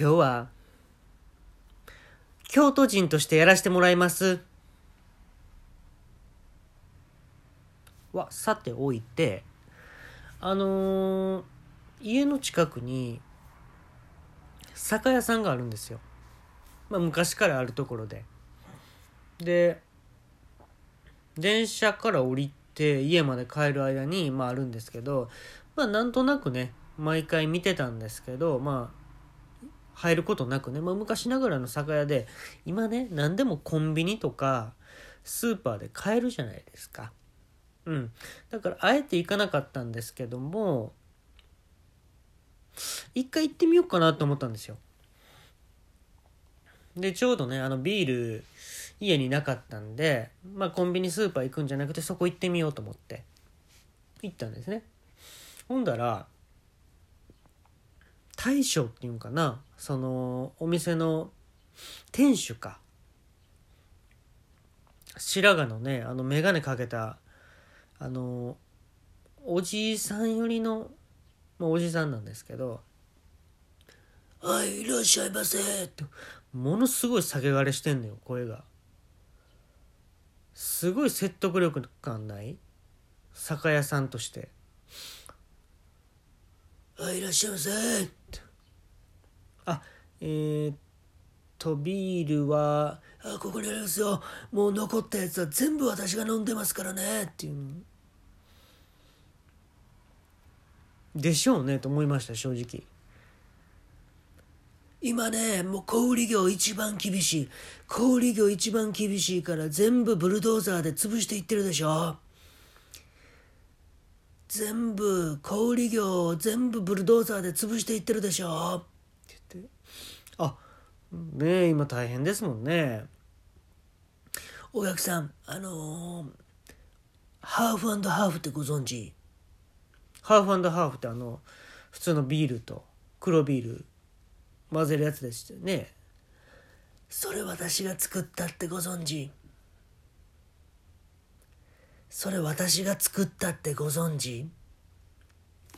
今日は、京都人としてやらせてもらいます。は、さておいて、あのー家の近くに、酒屋さんがあるんですよ。まあ、昔からあるところで。で、電車から降りて家まで帰る間に、まああるんですけど、まあなんとなくね、毎回見てたんですけど、まあ、入ることなくね、まあ昔ながらの酒屋で、今ね、何でもコンビニとか、スーパーで買えるじゃないですか。うん。だから、あえて行かなかったんですけども、一回行ってみようかなと思ったんですよ。で、ちょうどね、あのビール、家になかったんで、まあコンビニスーパー行くんじゃなくてそこ行ってみようと思って、行ったんですね。ほんだら、大将っていうかな、その、お店の店主か。白髪のね、あの、眼鏡かけた、あの、おじいさん寄りの、まあ、おじさんなんですけど、はい、いらっしゃいませって、ものすごい酒枯れしてんのよ、声が。すごい説得力感ない？酒屋さんとして。はい、いらっしゃいませ。あ、えー、っと、ビールは、あ、ここにありますよ。もう残ったやつは全部私が飲んでますからね。っていう。でしょうねと思いました正直今ねもう小売業一番厳しい小売業一番厳しいから全部ブルドーザーで潰していってるでしょ全部小売業全部ブルドーザーで潰していってるでしょあねえ今大変ですもんね。お客さんあのー、ハーフハーフってご存知？ハーフハーフってあの普通のビールと黒ビール混ぜるやつですよね。それ私が作ったってご存知？それ私が作ったってご存知？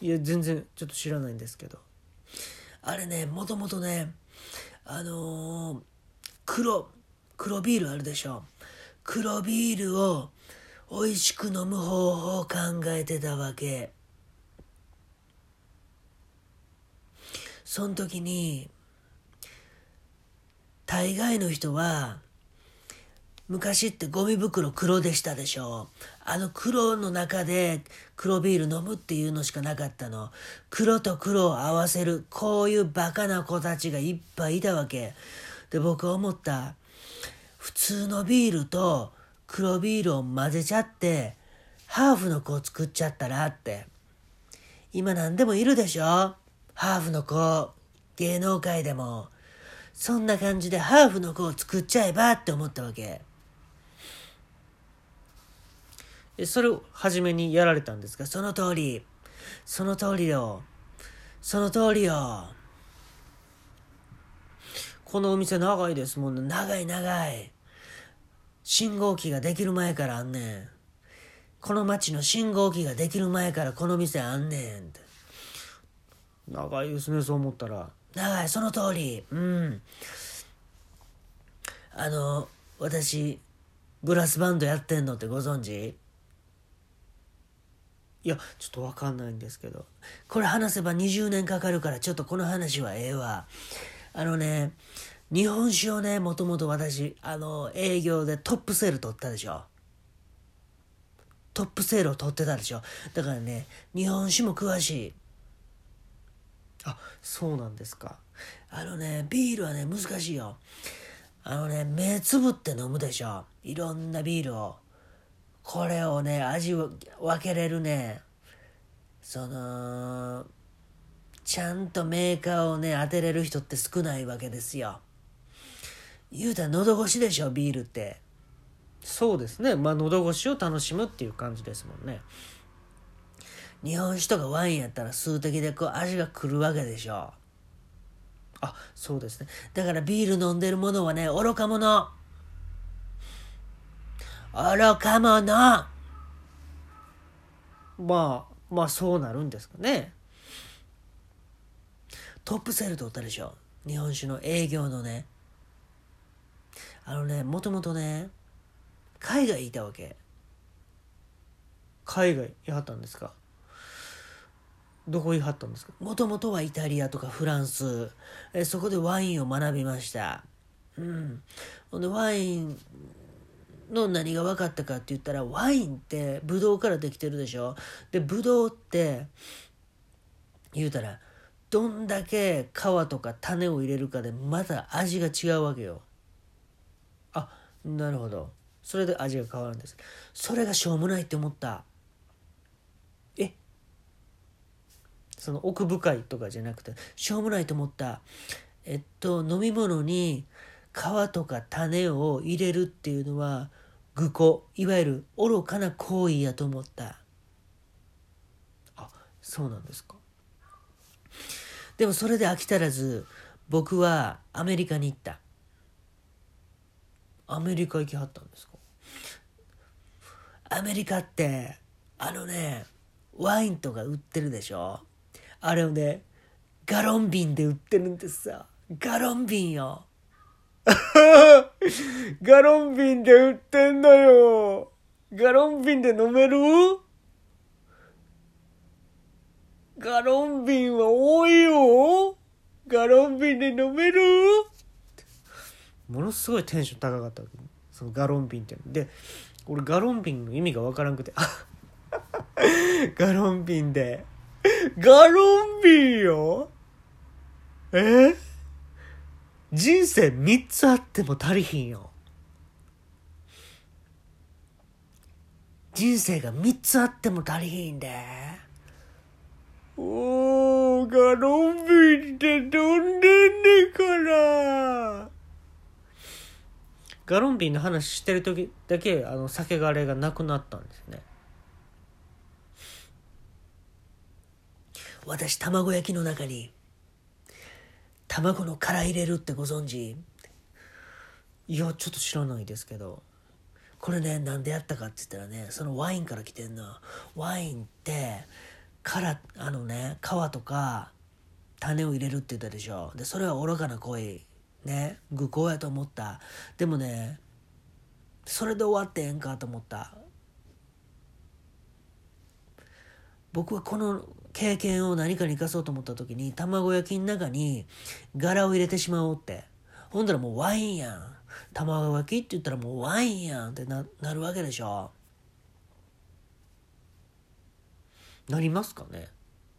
いや全然ちょっと知らないんですけど。あれねもともとねあのー、黒黒ビールあるでしょ？黒ビールを美味しく飲む方法を考えてたわけ。その時に大概の人は昔ってゴミ袋黒でしたでしょ。あの黒の中で黒ビール飲むっていうのしかなかったの。黒と黒を合わせるこういうバカな子たちがいっぱいいたわけ。で僕は思った。普通のビールと黒ビールを混ぜちゃってハーフの子を作っちゃったらって。今何でもいるでしょ。ハーフの子。芸能界でも。そんな感じでハーフの子を作っちゃえばって思ったわけ。それを初めにやられたんですかその通りその通りよ。その通りよ。このお店長いですもんね。長い長い。信号機ができる前からあんねん。この町の信号機ができる前からこの店あんねんって。長いですねそう思ったら。長いその通り。うん。あの私ブラスバンドやってんのってご存知？いやちょっと分かんないんですけど。これ話せば20年かかるからちょっとこの話はええわ。あのね日本酒をねもともと私あの営業でトップセール取ったでしょ。トップセールを取ってたでしょ。だからね日本酒も詳しい。あそうなんですか。あのねビールはね難しいよ。あのね目つぶって飲むでしょ。いろんなビールを。これをね味を分けれるね。そのちゃんとメーカーをね当てれる人って少ないわけですよ。言うたら喉越しでしょビールって。そうですね。まあ喉越しを楽しむっていう感じですもんね。日本酒とかワインやったら数滴でこう味が来るわけでしょ。あそうですね。だからビール飲んでるものはね愚か者愚か者。まあまあそうなるんですかね。トップセール取ったでしょ。日本酒の営業のね。あのねもともとね海外いたわけ。海外いはったんですか。どこいはったんですか。もともとはイタリアとかフランス。えそこでワインを学びました。うん。ほんでワインの何が分かったかって言ったらワインってブドウからできてるでしょ？でブドウって言うたらどんだけ皮とか種を入れるかでまた味が違うわけよ。あなるほど。それで味が変わるんです。それがしょうもないって思った。え？その奥深いとかじゃなくてしょうもないと思った。えっと飲み物に皮とか種を入れるっていうのは愚行いわゆる愚かな行為やと思った。あそうなんですか。でもそれで飽き足らず僕はアメリカに行った。アメリカ行きはったんですか。アメリカってあのねワインとか売ってるでしょ。あれをねガロン瓶で売ってるんですさガロン瓶よ。ガロン瓶で売ってんだよ。ガロン瓶で飲める？ガロン瓶は多いよ。ガロン瓶で飲める？ものすごいテンション高かったそのガロン瓶ってで俺ガロン瓶の意味がわからんくて。ガロン瓶で。ガロン瓶よ。え？人生3つあっても足りひんよ。人生が3つあっても足りひんで。おーガロン瓶で飲んでんねんから。ガロン瓶の話してる時だけあの酒がれがなくなったんですね。私卵焼きの中に卵の殻入れるってご存知？いやちょっと知らないですけど。これねなんでやったかって言ったらねそのワインから来てんの。ワインって殻あのね皮とか種を入れるって言ったでしょ。でそれは愚かな行為ね。愚行やと思った。でもねそれで終わってええんかと思った。僕はこの経験を何かに生かそうと思った時に卵焼きの中に柄を入れてしまおうって。ほんだらもうワインやん。卵焼きって言ったらもうワインやんってななるわけでしょ。なりますかね？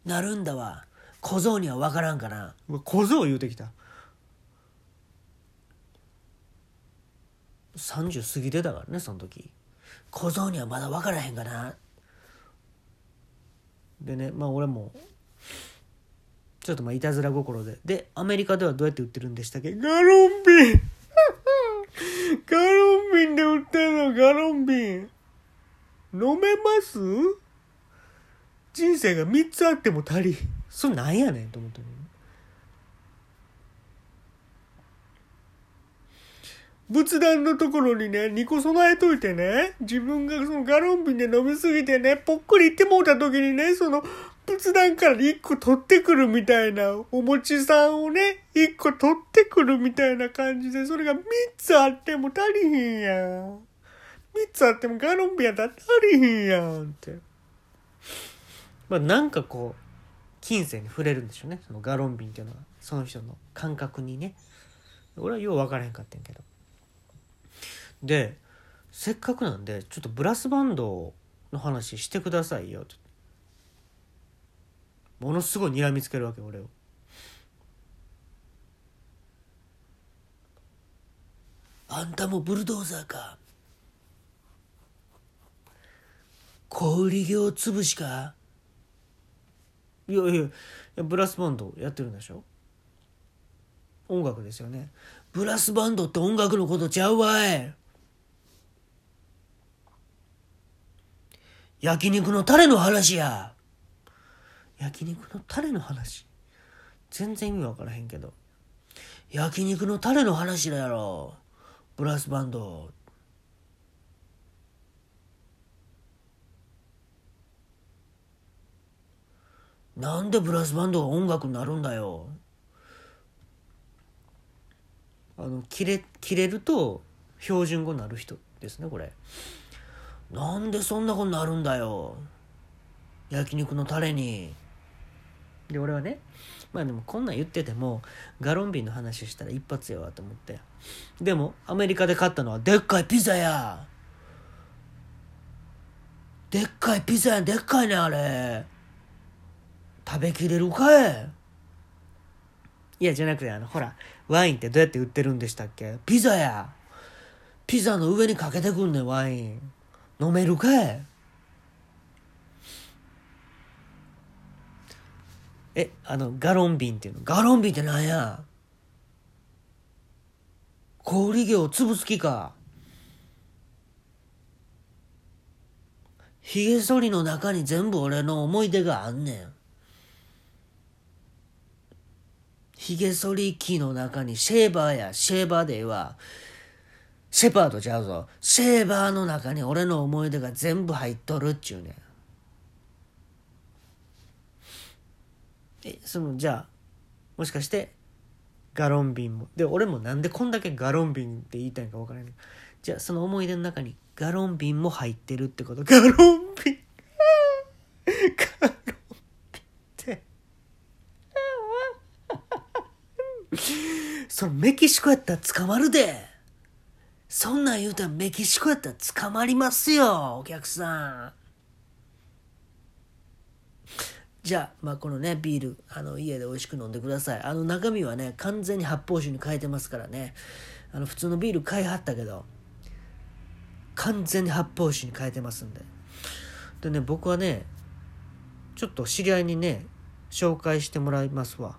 なるんだわ。小僧には分からんかな。小僧言うてきた。30過ぎてたからねその時。小僧にはまだ分からへんかなでねまあ俺もちょっとまあいたずら心で。でアメリカではどうやって売ってるんでしたっけ？ガロンビン。ガロンビンで売ってるの？ガロンビン。飲めます？人生が3つあっても足りそれなんやねんと思って。仏壇のところにね、2個備えといてね、自分がそのガロン瓶で飲みすぎてね、ぽっくりいってもうた時にね、その仏壇から1個取ってくるみたいな、お餅さんをね、1個取ってくるみたいな感じで、それが3つあっても足りひんやん。3つあってもガロン瓶やったら足りひんやんって。まあなんかこう、金銭に触れるんでしょうね。そのガロン瓶っていうのは、その人の感覚にね。俺はよう分からへんかったんけど。でせっかくなんでちょっとブラスバンドの話してくださいよ。ものすごい睨みつけるわけ俺を。あんたもブルドーザーか。小売業潰しか？いやいやいやブラスバンドやってるんでしょ？音楽ですよね。ブラスバンドって音楽のことちゃうわい。焼肉のタレの話や。焼肉のタレの話。全然意味わからへんけど。焼肉のタレの話だやろ。ブラスバンド。なんでブラスバンドが音楽になるんだよ。あの切れ切れると標準語になる人ですねこれ。なんでそんなことになるんだよ。焼肉のタレに。で俺はねまあでもこんなん言っててもガロンビンの話したら一発やわと思って。でもアメリカで買ったのはでっかいピザや。でっかいピザやでっかいねあれ。食べきれるかい？いやじゃなくてあのほらワインってどうやって売ってるんでしたっけ？ピザや。ピザの上にかけてくんねんワイン。飲めるかい？えあのガロン瓶っていうの？ガロン瓶ってなんや？小売業潰す気か？ひげ剃りの中に全部俺の思い出があんねん。ひげ剃り機の中にシェーバーやシェーバーでええわ。シェパードちゃうぞ。シェーバーの中に俺の思い出が全部入っとるっちゅうねん。えそのじゃあもしかしてガロン瓶も。で俺もなんでこんだけガロン瓶って言いたいか分からないじゃあその思い出の中にガロン瓶も入ってるってこと。ガロン瓶ガロン瓶って。そのメキシコやったら捕まるで。そんなん言うたらメキシコやったら捕まりますよお客さんじゃあ、まあ、このね、ビール、あの、家で美味しく飲んでください。あの、中身はね、完全に発泡酒に変えてますからね。あの、普通のビール買いはったけど、完全に発泡酒に変えてますんで。でね、僕はね、ちょっと知り合いにね、紹介してもらいますわ。